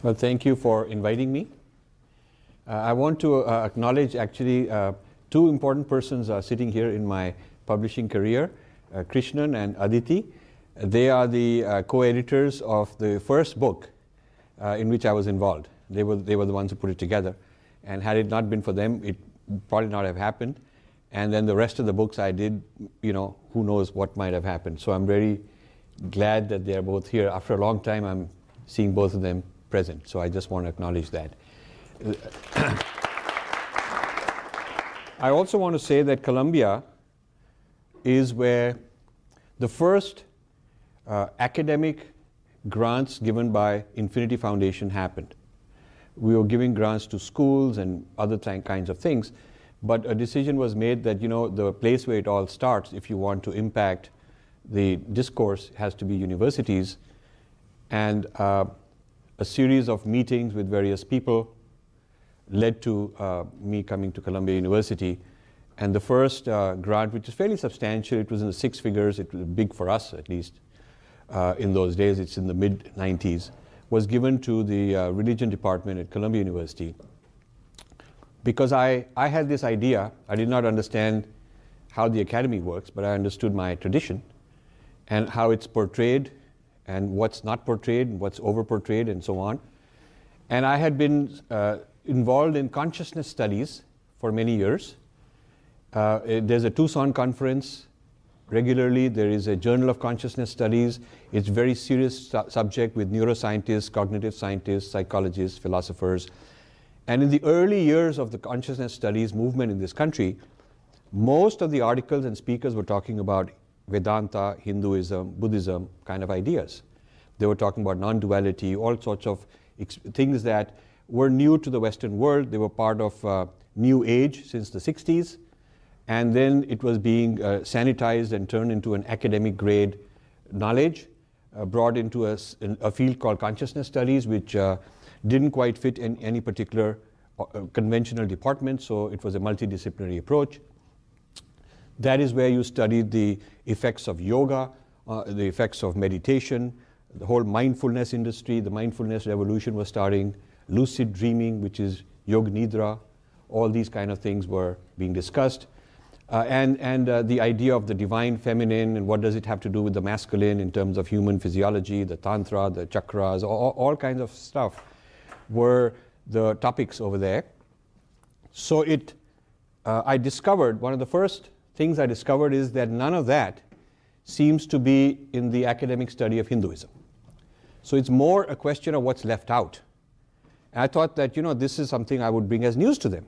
Well, thank you for inviting me. Uh, I want to uh, acknowledge actually uh, two important persons are sitting here in my publishing career, uh, Krishnan and Aditi. They are the uh, co-editors of the first book uh, in which I was involved. They were, they were the ones who put it together. And had it not been for them, it probably not have happened. And then the rest of the books I did, you know, who knows what might have happened. So I'm very glad that they're both here. After a long time, I'm seeing both of them present. So I just want to acknowledge that. I also want to say that Columbia is where the first uh, academic grants given by Infinity Foundation happened. We were giving grants to schools and other th- kinds of things, but a decision was made that you know the place where it all starts, if you want to impact the discourse, has to be universities, and uh, a series of meetings with various people led to uh, me coming to Columbia University. And the first uh, grant, which is fairly substantial, it was in the six figures, it was big for us at least uh, in those days, it's in the mid 90s, was given to the uh, religion department at Columbia University. Because I, I had this idea, I did not understand how the academy works, but I understood my tradition and how it's portrayed and what's not portrayed, what's over portrayed, and so on. And I had been uh, involved in consciousness studies for many years. Uh, there's a Tucson conference regularly. There is a Journal of Consciousness Studies. It's a very serious su- subject with neuroscientists, cognitive scientists, psychologists, philosophers. And in the early years of the consciousness studies movement in this country, most of the articles and speakers were talking about Vedanta, Hinduism, Buddhism kind of ideas. They were talking about non duality, all sorts of ex- things that were new to the Western world. They were part of uh, New Age since the 60s. And then it was being uh, sanitized and turned into an academic grade knowledge, uh, brought into a, a, field called consciousness studies, which uh, didn't quite fit in any particular uh, conventional department, so it was a multidisciplinary approach. That is where you studied the effects of yoga, uh, the effects of meditation, the whole mindfulness industry, the mindfulness revolution was starting, lucid dreaming, which is yoga nidra, all these kind of things were being discussed. Uh, and and uh, the idea of the divine feminine and what does it have to do with the masculine in terms of human physiology, the tantra, the chakras, all, all kinds of stuff were the topics over there. So it, uh, I discovered one of the first things I discovered is that none of that seems to be in the academic study of Hinduism. So it's more a question of what's left out. And I thought that, you know, this is something I would bring as news to them.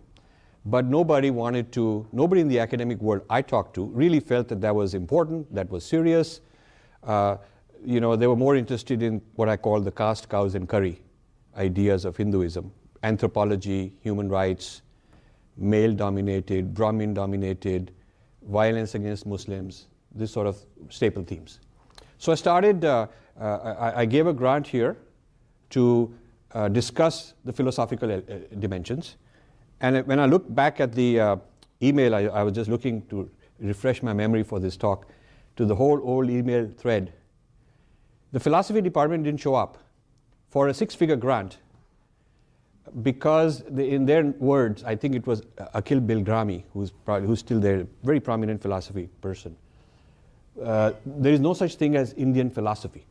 But nobody wanted to, nobody in the academic world I talked to really felt that that was important, that was serious. Uh, you know, they were more interested in what I call the caste, cows, and curry ideas of Hinduism anthropology, human rights, male dominated, Brahmin dominated, violence against Muslims, this sort of staple themes. So I started, uh, uh, I, I, gave a grant here to uh, discuss the philosophical uh, dimensions. And when I look back at the uh, email, I, I was just looking to refresh my memory for this talk, to the whole old email thread. The philosophy department didn't show up for a six figure grant because in their words, I think it was Akhil Bilgrami, who's, probably, who's still there, very prominent philosophy person. Uh, there is no such thing as Indian philosophy.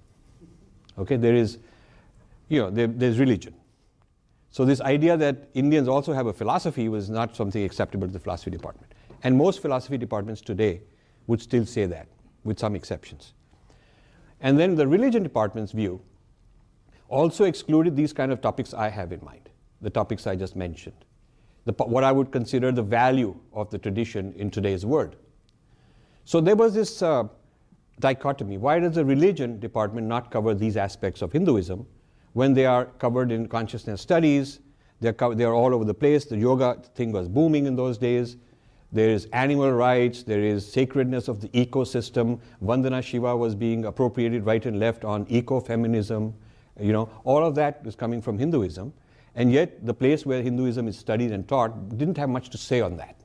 Okay, there is, you know, there, there's religion. So this idea that Indians also have a philosophy was not something acceptable to the philosophy department. And most philosophy departments today would still say that, with some exceptions. And then the religion department's view also excluded these kind of topics I have in mind the topics I just mentioned, the, what I would consider the value of the tradition in today's world. So there was this uh, dichotomy. Why does the religion department not cover these aspects of Hinduism when they are covered in consciousness studies? They're, co- they're all over the place. The yoga thing was booming in those days. There is animal rights, there is sacredness of the ecosystem. Vandana Shiva was being appropriated right and left on ecofeminism. You know, all of that is coming from Hinduism. And yet, the place where Hinduism is studied and taught didn't have much to say on that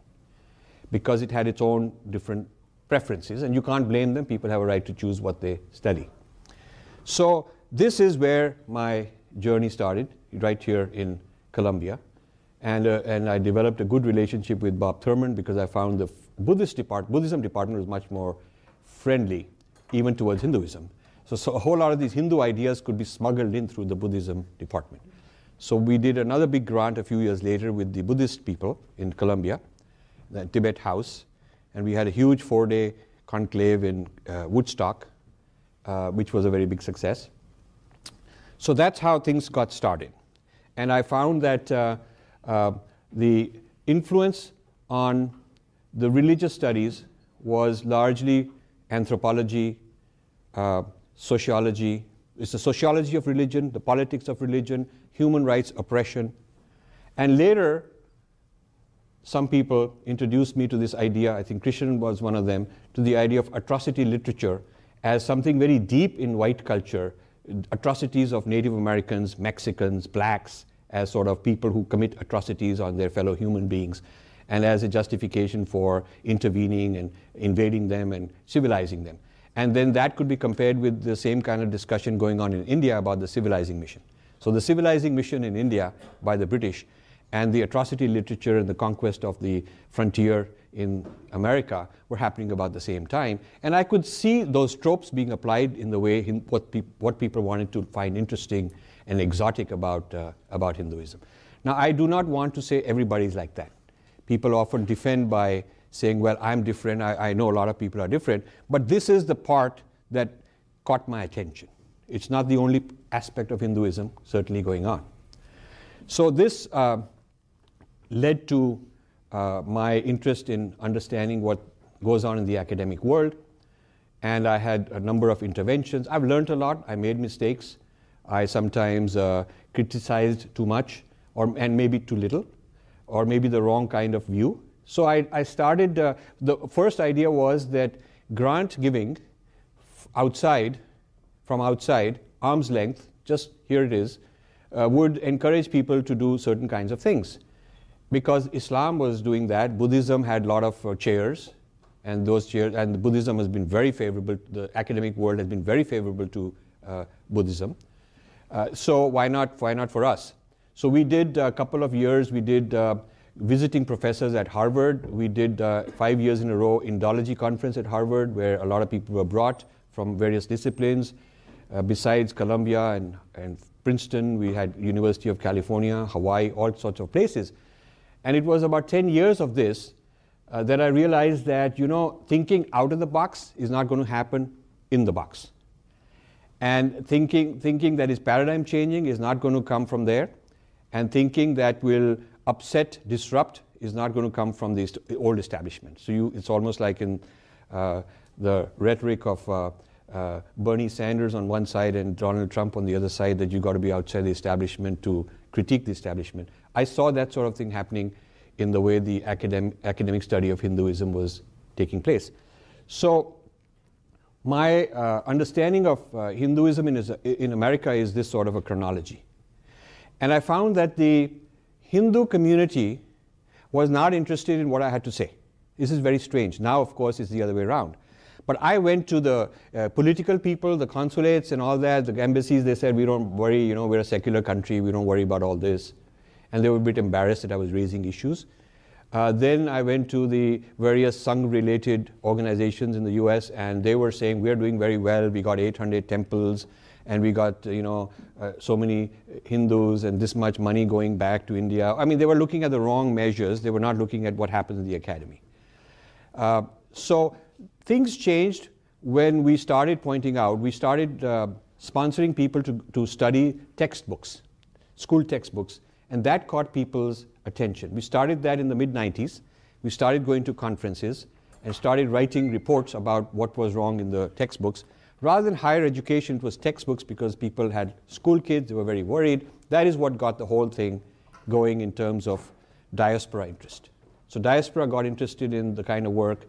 because it had its own different preferences, and you can't blame them. People have a right to choose what they study. So, this is where my journey started right here in Columbia. And, uh, and I developed a good relationship with Bob Thurman because I found the Buddhist depart- Buddhism department was much more friendly, even towards Hinduism. So, so a whole lot of these Hindu ideas could be smuggled in through the Buddhism department. So we did another big grant a few years later with the Buddhist people in Columbia, the Tibet House, and we had a huge four-day conclave in uh, Woodstock, uh, which was a very big success. So that's how things got started. And I found that uh, uh the influence on the religious studies was largely anthropology, uh, sociology. It's the sociology of religion, the politics of religion, human rights oppression. And later, some people introduced me to this idea, I think Christian was one of them, to the idea of atrocity literature as something very deep in white culture, atrocities of Native Americans, Mexicans, blacks, as sort of people who commit atrocities on their fellow human beings, and as a justification for intervening and invading them and civilizing them. And then that could be compared with the same kind of discussion going on in India about the civilizing mission. So the civilizing mission in India by the British and the atrocity literature and the conquest of the frontier in America were happening about the same time. And I could see those tropes being applied in the way in what, pe- what people wanted to find interesting and exotic about, uh, about Hinduism. Now, I do not want to say everybody's like that. People often defend by saying, well, I'm different, I, I know a lot of people are different, but this is the part that caught my attention. It's not the only aspect of Hinduism certainly going on. So this uh, led to uh, my interest in understanding what goes on in the academic world. And I had a number of interventions. I've learned a lot. I made mistakes. I sometimes uh, criticized too much, or, and maybe too little, or maybe the wrong kind of view. So I, I started, uh, the first idea was that grant giving outside from outside, arm's length, just here it is, uh, would encourage people to do certain kinds of things. Because Islam was doing that, Buddhism had a lot of uh, chairs, and those chairs, and Buddhism has been very favorable, the academic world has been very favorable to uh, Buddhism. Uh, so why not, why not for us? So we did a couple of years, we did uh, visiting professors at Harvard. We did uh, five years in a row Indology conference at Harvard, where a lot of people were brought from various disciplines. Uh, besides Columbia and, and Princeton, we had University of California, Hawaii, all sorts of places. And it was about 10 years of this uh, that I realized that, you know, thinking out of the box is not going to happen in the box. And thinking, thinking that is paradigm changing is not going to come from there. And thinking that will upset, disrupt is not going to come from the old establishment. So you, it's almost like in uh, the rhetoric of uh, Bernie Sanders on one side and Donald Trump on the other side that you got to be outside the establishment to critique the establishment. I saw that sort of thing happening in the way the academic, academic study of Hinduism was taking place. So, my uh, understanding of uh, Hinduism in, in America is this sort of a chronology. And I found that the Hindu community was not interested in what I had to say. This is very strange. Now, of course, it's the other way around. But I went to the uh, political people, the consulates and all that, the embassies, they said, we don't worry, you know, we're a secular country, we don't worry about all this. And they were a bit embarrassed that I was raising issues. Uh, then I went to the various Sangh related organizations in the US, and they were saying, We're doing very well. We got 800 temples, and we got you know, uh, so many Hindus, and this much money going back to India. I mean, they were looking at the wrong measures. They were not looking at what happens in the academy. Uh, so things changed when we started pointing out, we started uh, sponsoring people to, to study textbooks, school textbooks, and that caught people's attention. We started that in the mid 90s. We started going to conferences and started writing reports about what was wrong in the textbooks. Rather than higher education, it was textbooks because people had school kids, they were very worried. That is what got the whole thing going in terms of diaspora interest. So, diaspora got interested in the kind of work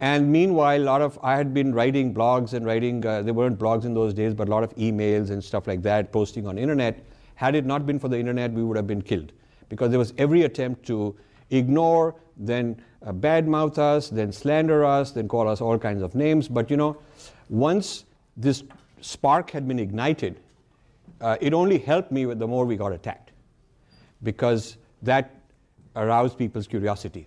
and meanwhile, a lot of I had been writing blogs and writing. Uh, there weren't blogs in those days, but a lot of emails and stuff like that, posting on internet. Had it not been for the internet, we would have been killed because there was every attempt to ignore, then uh, badmouth us, then slander us, then call us all kinds of names. But you know, once this spark had been ignited, uh, it only helped me with the more we got attacked because that aroused people's curiosity.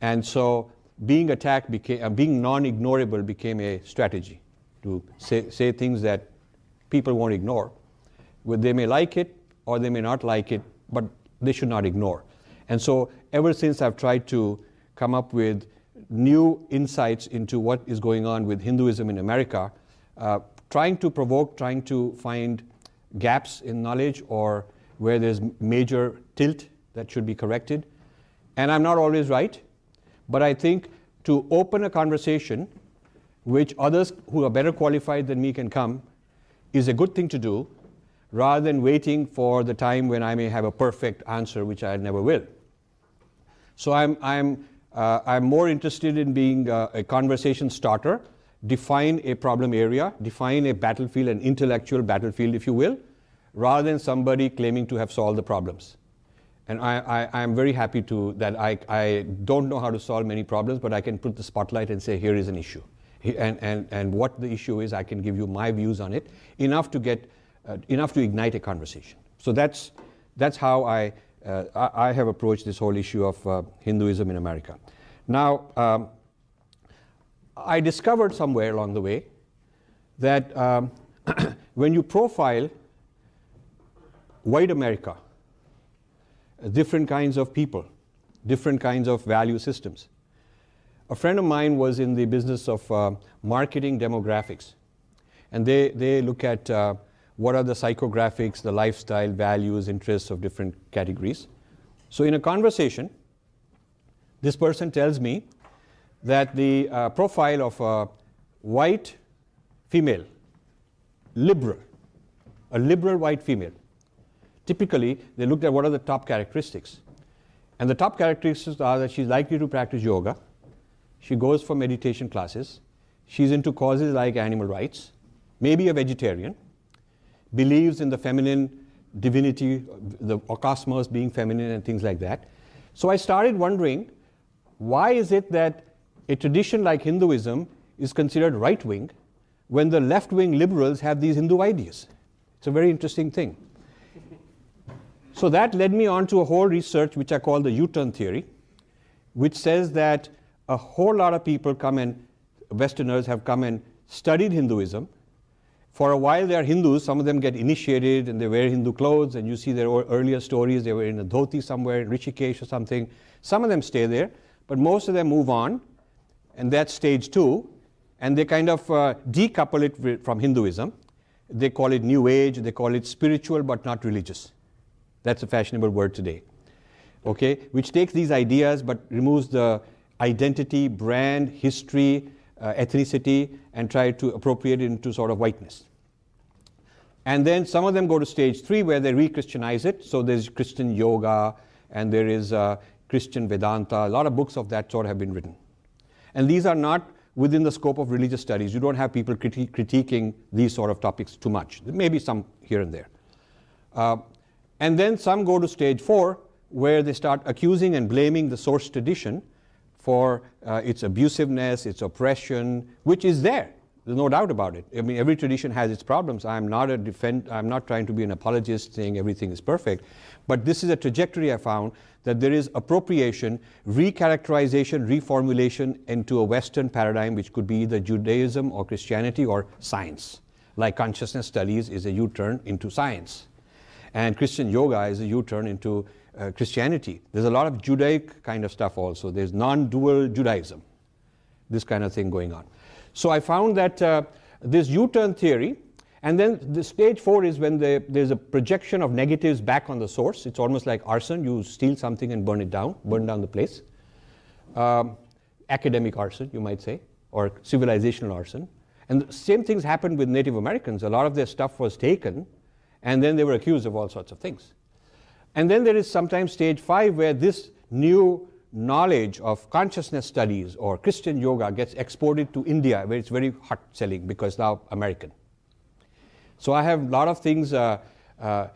And so being attacked became, uh, being non-ignorable became a strategy to say, say things that people won't ignore. Well, they may like it or they may not like it, but they should not ignore. And so ever since I've tried to come up with new insights into what is going on with Hinduism in America, uh, trying to provoke, trying to find gaps in knowledge or where there's major tilt that should be corrected. And I'm not always right, but I think to open a conversation which others who are better qualified than me can come is a good thing to do rather than waiting for the time when I may have a perfect answer, which I never will. So I'm, I'm, uh, I'm more interested in being uh, a conversation starter, define a problem area, define a battlefield, an intellectual battlefield, if you will, rather than somebody claiming to have solved the problems. And I, I, am very happy to that I, I don't know how to solve many problems, but I can put the spotlight and say, here is an issue. And, and, and what the issue is, I can give you my views on it, enough to get, uh, enough to ignite a conversation. So that's, that's how I, uh, I, I, have approached this whole issue of uh, Hinduism in America. Now, um, I discovered somewhere along the way that um, when you profile white America, different kinds of people, different kinds of value systems. A friend of mine was in the business of uh, marketing demographics, and they, they look at uh, what are the psychographics, the lifestyle, values, interests of different categories. So, in a conversation, this person tells me that the uh, profile of a white female, liberal, a liberal white female, typically they looked at what are the top characteristics. And the top characteristics are that she's likely to practice yoga, she goes for meditation classes, she's into causes like animal rights, maybe a vegetarian, believes in the feminine divinity, the cosmos being feminine and things like that. So I started wondering why is it that a tradition like Hinduism is considered right wing when the left wing liberals have these Hindu ideas? It's a very interesting thing. So that led me on to a whole research which I call the U turn theory, which says that a whole lot of people come and Westerners have come and studied Hinduism. For a while, they are Hindus. Some of them get initiated and they wear Hindu clothes, and you see their earlier stories. They were in a dhoti somewhere, in Rishikesh or something. Some of them stay there, but most of them move on, and that's stage two. And they kind of uh, decouple it from Hinduism. They call it New Age, they call it spiritual but not religious. That's a fashionable word today. Okay, which takes these ideas but removes the identity, brand, history, uh, ethnicity, and try to appropriate it into sort of whiteness. And then some of them go to stage three where they re Christianize it. So there's Christian yoga and there is uh, Christian Vedanta. A lot of books of that sort have been written. And these are not within the scope of religious studies. You don't have people criti- critiquing these sort of topics too much. There may be some here and there. Uh, and then some go to stage four, where they start accusing and blaming the source tradition for uh, its abusiveness, its oppression, which is there. There's no doubt about it. I mean, every tradition has its problems. I'm not a defend. I'm not trying to be an apologist saying everything is perfect, but this is a trajectory I found that there is appropriation, recharacterization, reformulation into a Western paradigm, which could be either Judaism or Christianity or science. Like consciousness studies is a U-turn into science. And Christian yoga is a U turn into uh, Christianity. There's a lot of Judaic kind of stuff also. There's non dual Judaism, this kind of thing going on. So I found that uh, this U turn theory, and then the stage four is when the, there's a projection of negatives back on the source. It's almost like arson. You steal something and burn it down, burn down the place. Um, academic arson, you might say, or civilizational arson. And the same things happened with Native Americans. A lot of their stuff was taken and then they were accused of all sorts of things. And then there is sometimes stage five where this new knowledge of consciousness studies or Christian yoga gets exported to India, where it's very hot selling because now American. So I have a lot of things uh, uh,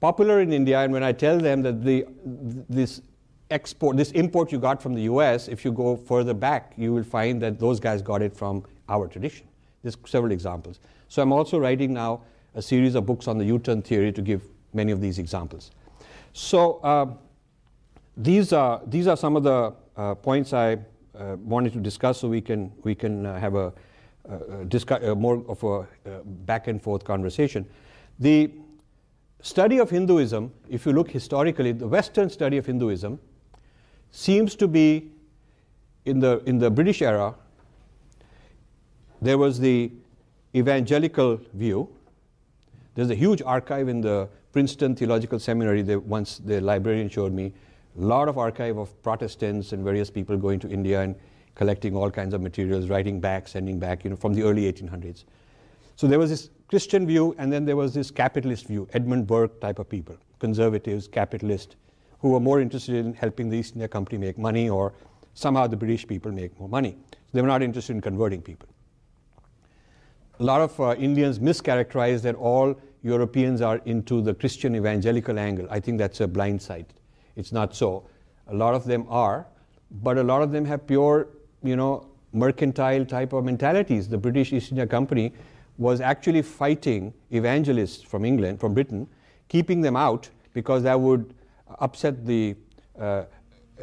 popular in India, and when I tell them that the, this export, this import you got from the US, if you go further back, you will find that those guys got it from our tradition. There's several examples. So I'm also writing now a series of books on the U-turn theory to give many of these examples. So uh, these are these are some of the uh, points I uh, wanted to discuss, so we can we can uh, have a, discuss, more of a back and forth conversation. The study of Hinduism, if you look historically, the Western study of Hinduism seems to be in the in the British era. There was the evangelical view. There's a huge archive in the Princeton Theological Seminary. They, once the librarian showed me a lot of archive of Protestants and various people going to India and collecting all kinds of materials, writing back, sending back, you know, from the early 1800s. So there was this Christian view, and then there was this capitalist view, Edmund Burke type of people, conservatives, capitalists, who were more interested in helping the East India Company make money or somehow the British people make more money. So they were not interested in converting people. A lot of uh, Indians mischaracterize that all Europeans are into the Christian evangelical angle. I think that's a blind sight. It's not so. A lot of them are, but a lot of them have pure, you know, mercantile type of mentalities. The British East India Company was actually fighting evangelists from England, from Britain, keeping them out because that would upset the, uh,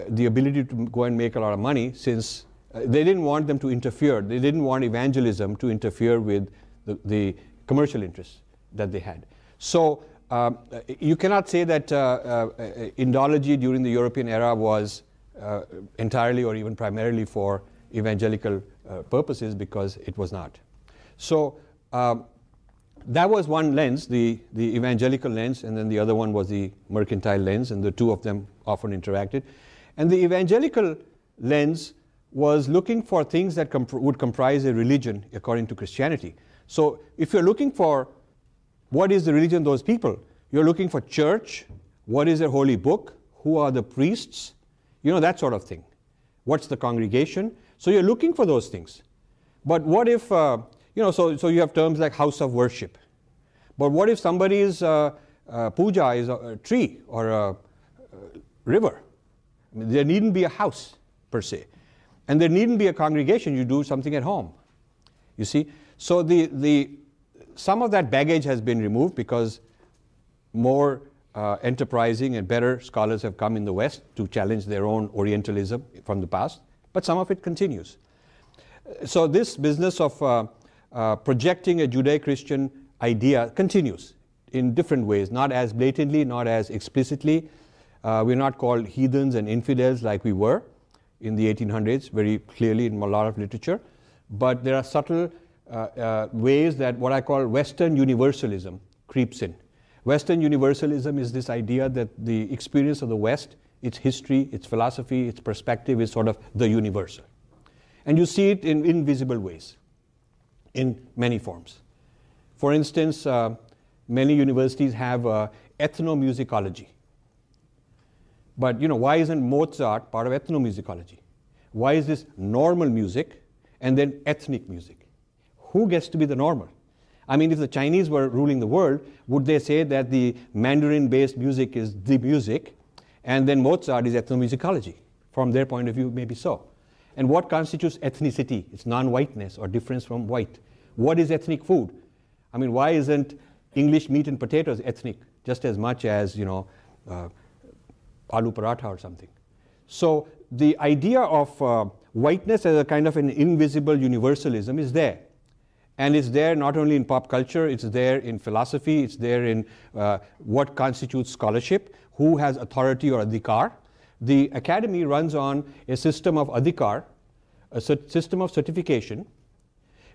the ability to go and make a lot of money since uh, they didn't want them to interfere. They didn't want evangelism to interfere with the, the commercial interests that they had. So um, you cannot say that uh, uh, Indology during the European era was uh, entirely or even primarily for evangelical uh, purposes because it was not. So um, that was one lens, the, the evangelical lens, and then the other one was the mercantile lens, and the two of them often interacted. And the evangelical lens was looking for things that comp- would comprise a religion according to Christianity. So if you're looking for what is the religion of those people? You're looking for church. What is their holy book? Who are the priests? You know, that sort of thing. What's the congregation? So you're looking for those things. But what if, uh, you know, so, so you have terms like house of worship. But what if somebody's uh, uh, puja is a, a, tree or a, river? I mean, there needn't be a house per se. And there needn't be a congregation. You do something at home. You see? So the, the some of that baggage has been removed because more uh, enterprising and better scholars have come in the West to challenge their own Orientalism from the past, but some of it continues. So, this business of uh, uh, projecting a Judeo Christian idea continues in different ways, not as blatantly, not as explicitly. Uh, we're not called heathens and infidels like we were in the 1800s, very clearly in a lot of literature, but there are subtle uh, uh, ways that what I call Western universalism creeps in. Western universalism is this idea that the experience of the West, its history, its philosophy, its perspective is sort of the universal. And you see it in invisible ways, in many forms. For instance, uh, many universities have uh, ethnomusicology. But you know, why isn't Mozart part of ethnomusicology? Why is this normal music and then ethnic music? who gets to be the normal? I mean, if the Chinese were ruling the world, would they say that the Mandarin based music is the music and then Mozart is ethnomusicology? From their point of view, maybe so. And what constitutes ethnicity? It's non whiteness or difference from white. What is ethnic food? I mean, why isn't English meat and potatoes ethnic just as much as, you know, uh, aloo paratha or something? So the idea of uh, whiteness as a kind of an invisible universalism is there. And it's there not only in pop culture, it's there in philosophy, it's there in uh, what constitutes scholarship, who has authority or adhikar. The academy runs on a system of adhikar, a system of certification,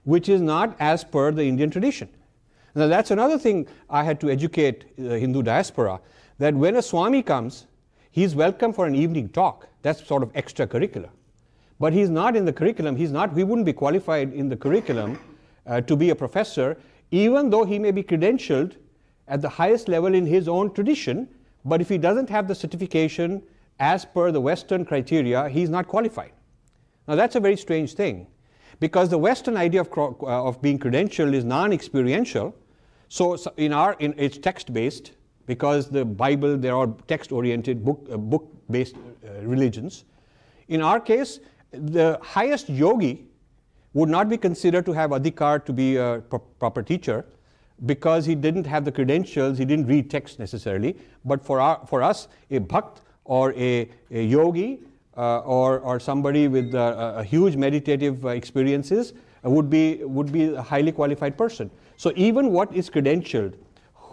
which is not as per the Indian tradition. Now, that's another thing I had to educate the Hindu diaspora that when a Swami comes, he's welcome for an evening talk. That's sort of extracurricular. But he's not in the curriculum, he's not, he wouldn't be qualified in the curriculum uh, to be a professor, even though he may be credentialed at the highest level in his own tradition, but if he doesn't have the certification as per the Western criteria, he's not qualified. Now, that's a very strange thing because the Western idea of, uh, of being credentialed is non experiential. So, in our, in, it's text based because the Bible, there are text oriented, book, uh, book based uh, religions. In our case, the highest yogi would not be considered to have adhikar to be a pro- proper teacher. because he didn't have the credentials, he didn't read text necessarily. But for, our, for us, a bhakt or a, a yogi uh, or, or somebody with uh, a huge meditative uh, experiences would, be, would be a highly qualified person. So even what is credentialed,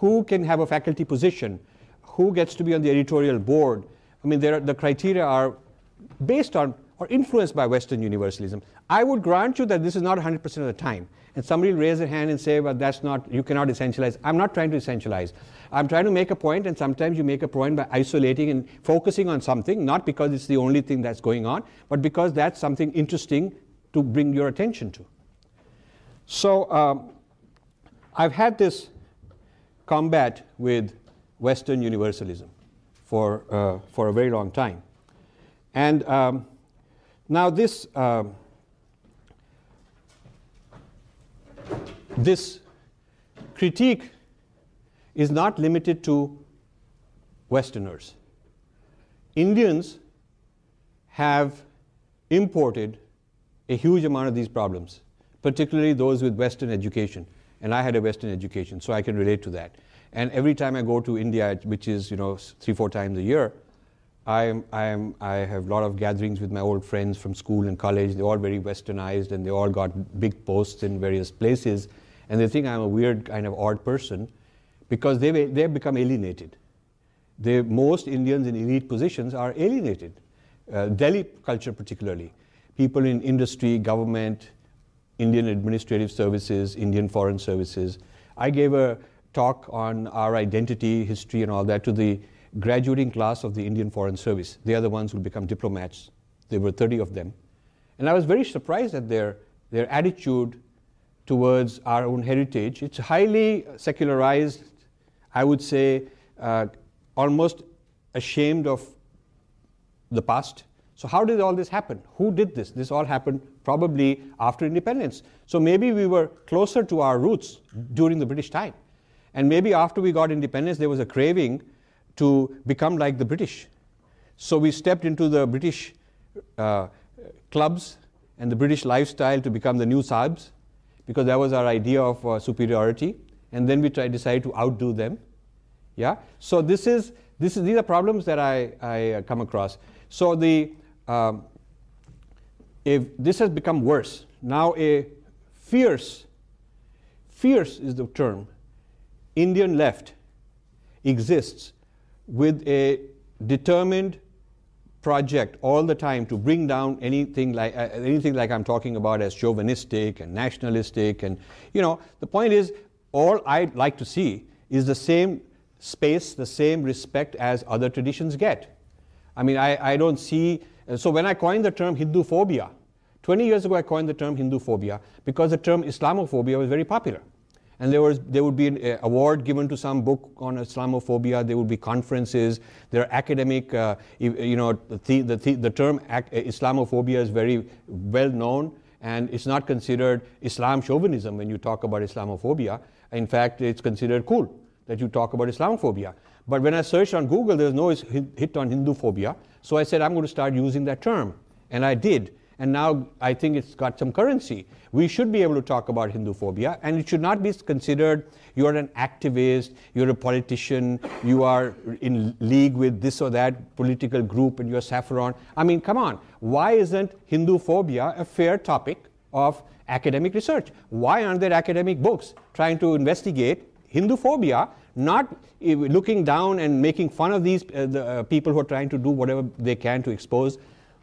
who can have a faculty position, who gets to be on the editorial board, I mean, are, the criteria are based on or influenced by Western universalism. I would grant you that this is not 100% of the time. And somebody will raise their hand and say, well, that's not, you cannot essentialize. I'm not trying to essentialize. I'm trying to make a point, and sometimes you make a point by isolating and focusing on something, not because it's the only thing that's going on, but because that's something interesting to bring your attention to. So um, I've had this combat with Western universalism for, uh, for a very long time. And um, now this. Um, this critique is not limited to Westerners. Indians have imported a huge amount of these problems, particularly those with Western education. And I had a Western education, so I can relate to that. And every time I go to India, which is you know three, four times a year, I, am, I, have a lot of gatherings with my old friends from school and college. They're all very westernized and they all got big posts in various places. And they think I'm a weird, kind of odd person because they've, they've become alienated. They, most Indians in elite positions are alienated. Uh, Delhi culture, particularly. People in industry, government, Indian administrative services, Indian foreign services. I gave a talk on our identity, history, and all that to the graduating class of the Indian Foreign Service. They are the ones who become diplomats. There were 30 of them. And I was very surprised at their, their attitude towards our own heritage. It's highly secularized, I would say, uh, almost ashamed of the past. So, how did all this happen? Who did this? This all happened probably after independence. So, maybe we were closer to our roots during the British time. And maybe after we got independence, there was a craving to become like the British. So we stepped into the British uh, clubs and the British lifestyle to become the new Saabs because that was our idea of uh, superiority. And then we try, decided to outdo them. Yeah. So this is, this is these are problems that I, I uh, come across. So the um, if this has become worse now, a fierce, fierce is the term, Indian left exists with a determined project all the time to bring down anything like uh, anything like I'm talking about as chauvinistic and nationalistic and you know the point is all I'd like to see is the same space the same respect as other traditions get. I mean I, I don't see uh, so when I coined the term Hindu phobia 20 years ago I coined the term Hindu phobia because the term Islamophobia was very popular and there, was, there would be an uh, award given to some book on Islamophobia. There would be conferences. There are academic, uh, you know, the, the, the term uh, Islamophobia is very well known, and it's not considered Islam chauvinism when you talk about Islamophobia. In fact, it's considered cool that you talk about Islamophobia. But when I searched on Google, there was no hit on Hindu phobia. So I said, I'm going to start using that term. And I did. And now I think it's got some currency we should be able to talk about Hindu phobia, and it should not be considered you're an activist, you're a politician, you are in league with this or that political group, and you're saffron. I mean, come on. Why isn't Hindu phobia a fair topic of academic research? Why aren't there academic books trying to investigate Hindu phobia, not looking down and making fun of these uh, the, uh, people who are trying to do whatever they can to expose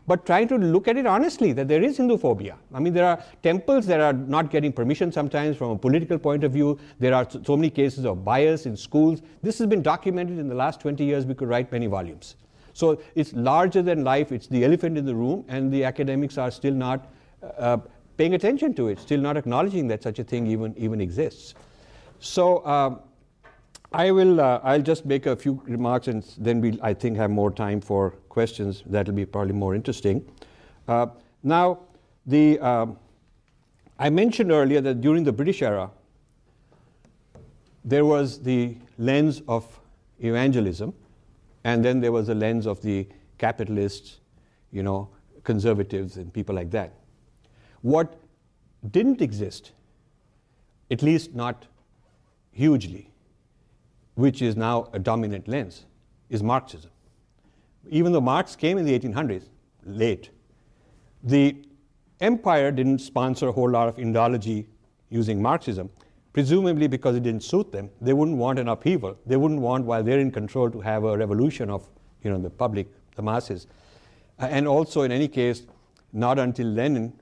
but trying to look at it honestly that there is Hindu phobia. I mean, there are temples that are not getting permission sometimes from a political point of view. There are so many cases of bias in schools. This has been documented in the last 20 years. We could write many volumes. So it's larger than life. It's the elephant in the room, and the academics are still not uh, paying attention to it, still not acknowledging that such a thing even, even exists. So um, I will, uh, I'll just make a few remarks and then we'll, I think, have more time for questions. That'll be probably more interesting. Uh, now, the, um, I mentioned earlier that during the British era, there was the lens of evangelism, and then there was the lens of the capitalists, you know, conservatives and people like that. What didn't exist, at least not hugely, which is now a dominant lens, is Marxism. Even though Marx came in the 1800s, late, the empire didn't sponsor a whole lot of Indology using Marxism, presumably because it didn't suit them. They wouldn't want an upheaval. They wouldn't want, while they're in control, to have a revolution of you know, the public, the masses. And also, in any case, not until Lenin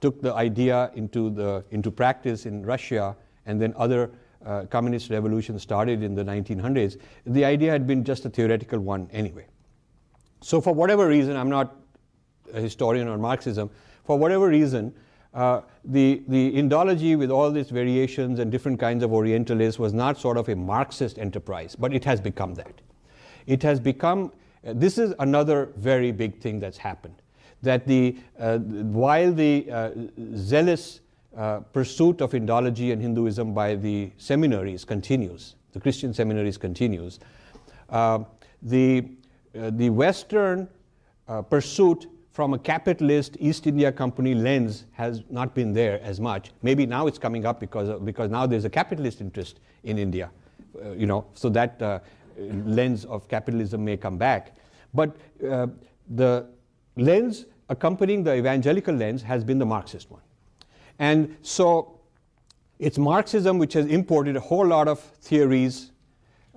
took the idea into, the, into practice in Russia and then other uh, communist revolution started in the 1900s, the idea had been just a theoretical one anyway. So, for whatever reason, I'm not a historian on Marxism, for whatever reason, uh, the, the Indology with all these variations and different kinds of Orientalists was not sort of a Marxist enterprise, but it has become that. It has become, uh, this is another very big thing that's happened. That the, uh, while the uh, zealous uh, pursuit of Indology and Hinduism by the seminaries continues, the Christian seminaries continues, uh, the, the Western pursuit from a capitalist East India Company lens has not been there as much. Maybe now it's coming up because, because now there's a capitalist interest in India, uh, you know, so that uh, lens of capitalism may come back. But uh, the lens accompanying the evangelical lens has been the Marxist one. And so it's Marxism which has imported a whole lot of theories,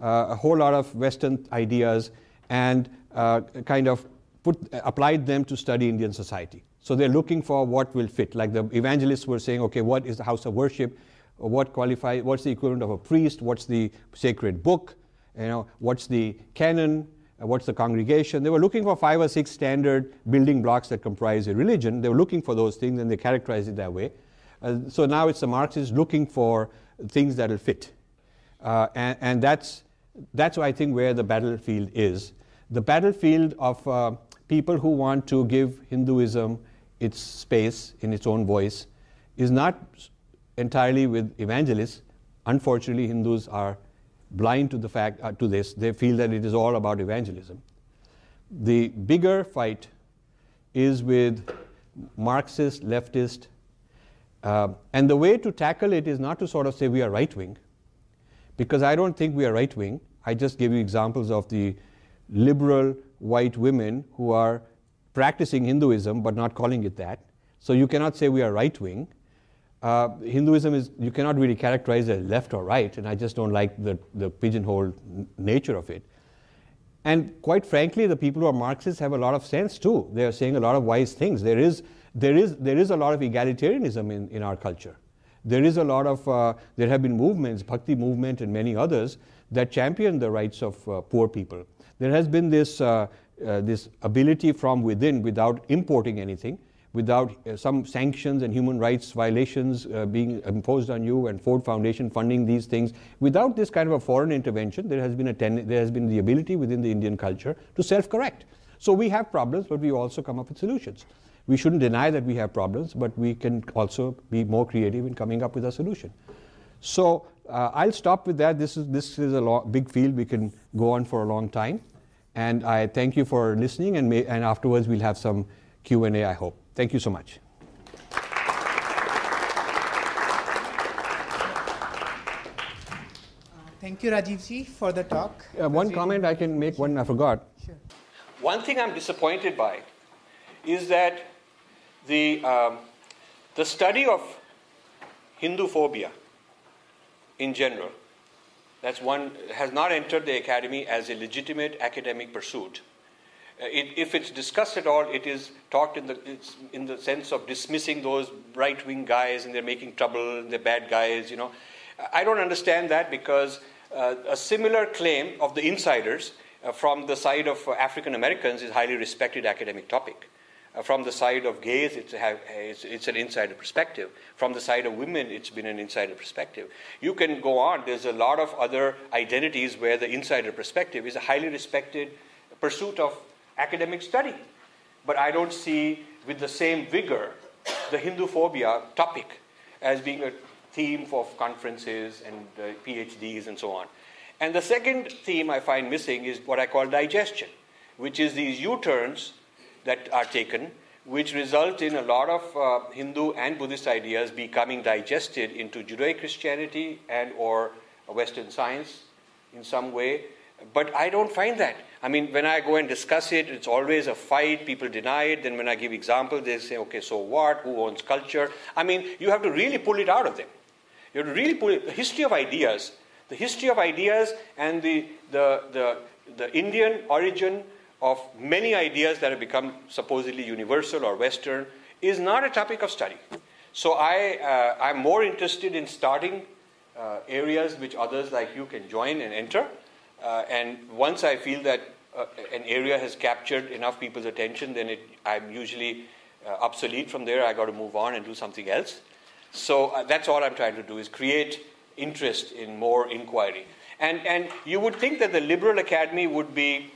uh, a whole lot of Western ideas, and uh, kind of put, applied them to study Indian society. So they're looking for what will fit. Like the evangelists were saying, okay, what is the house of worship? What qualifies? What's the equivalent of a priest? What's the sacred book? You know, what's the canon? What's the congregation? They were looking for five or six standard building blocks that comprise a religion. They were looking for those things, and they characterized it that way. Uh, so now it's the Marxists looking for things that will fit, uh, and, and, that's that's I think where the battlefield is. The battlefield of uh, people who want to give Hinduism its space in its own voice is not entirely with evangelists. Unfortunately, Hindus are blind to the fact uh, to this. They feel that it is all about evangelism. The bigger fight is with Marxist, leftist, uh, and the way to tackle it is not to sort of say we are right wing, because I don't think we are right wing. I just gave you examples of the liberal white women who are practicing Hinduism but not calling it that. So you cannot say we are right wing. Uh, Hinduism is, you cannot really characterize as left or right, and I just don't like the, the pigeonhole n- nature of it. And quite frankly, the people who are Marxists have a lot of sense too. They are saying a lot of wise things. There is, there is, there is a lot of egalitarianism in, in our culture. There is a lot of, uh, there have been movements, Bhakti movement and many others, that champion the rights of uh, poor people there has been this, uh, uh, this ability from within without importing anything, without uh, some sanctions and human rights violations uh, being imposed on you and Ford Foundation funding these things. Without this kind of a foreign intervention, there has been, a ten- there has been the ability within the Indian culture to self correct. So we have problems, but we also come up with solutions. We shouldn't deny that we have problems, but we can also be more creative in coming up with a solution. So uh, I'll stop with that. This is, this is a lo- big field. We can go on for a long time. And I thank you for listening, and, may, and afterwards we'll have some Q&A, I hope. Thank you so much. Thank you, Rajivji, for the talk. Uh, one comment I can make, one I forgot. Sure. One thing I'm disappointed by is that the, um, the study of Hindu phobia in general. That's one has not entered the academy as a legitimate academic pursuit. Uh, it, if it's discussed at all, it is talked in the, in the sense of dismissing those right wing guys and they're making trouble and they're bad guys, you know. I don't understand that because uh, a similar claim of the insiders uh, from the side of African Americans is highly respected academic topic. Uh, from the side of gays, it's, it's, it's, an insider perspective. From the side of women, it's been an insider perspective. You can go on. There's a lot of other identities where the insider perspective is a highly respected pursuit of academic study. But I don't see with the same vigor the Hindu phobia topic as being a theme for conferences and uh, PhDs and so on. And the second theme I find missing is what I call digestion, which is these U turns that are taken, which result in a lot of uh, Hindu and Buddhist ideas becoming digested into Judeo-Christianity and or Western science in some way. But I don't find that. I mean, when I go and discuss it, it's always a fight. People deny it. Then when I give examples, they say, okay, so what? Who owns culture? I mean, you have to really pull it out of them. You have to really pull it. The history of ideas, the history of ideas and the, the, the, the Indian origin of many ideas that have become supposedly universal or Western is not a topic of study. So I, uh, I'm more interested in starting uh, areas which others like you can join and enter. Uh, and once I feel that uh, an area has captured enough people's attention, then it, I'm usually uh, obsolete from there. I got to move on and do something else. So uh, that's all I'm trying to do is create interest in more inquiry. And, and you would think that the liberal academy would be,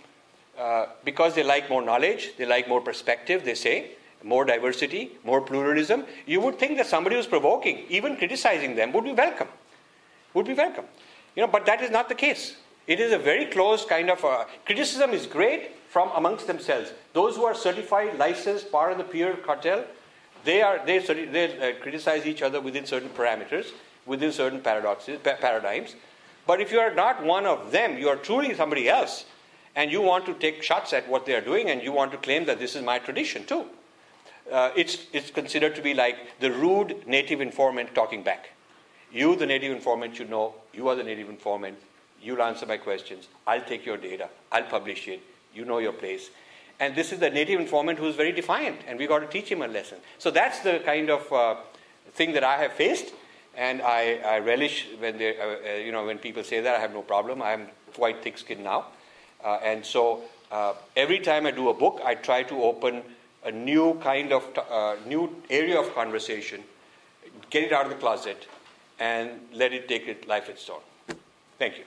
uh, because they like more knowledge, they like more perspective, they say, more diversity, more pluralism, you would think that somebody who's provoking, even criticizing them, would be welcome. Would be welcome. You know, but that is not the case. It is a very close kind of uh, criticism is great from amongst themselves. Those who are certified, licensed, part of the peer cartel, they are they, they uh, criticize each other within certain parameters, within certain paradoxes, pa- paradigms. But if you are not one of them, you are truly somebody else, and you want to take shots at what they are doing, and you want to claim that this is my tradition too. Uh, it's, it's considered to be like the rude native informant talking back. You, the native informant, should know you are the native informant. You'll answer my questions. I'll take your data. I'll publish it. You know your place. And this is the native informant who's very defiant, and we've got to teach him a lesson. So that's the kind of uh, thing that I have faced, and I, I relish when they, uh, uh, you know, when people say that. I have no problem. I'm quite thick-skinned now, uh, and so uh, every time I do a book, I try to open a new kind of uh, new area of conversation, get it out of the closet, and let it take it life its own. Thank you.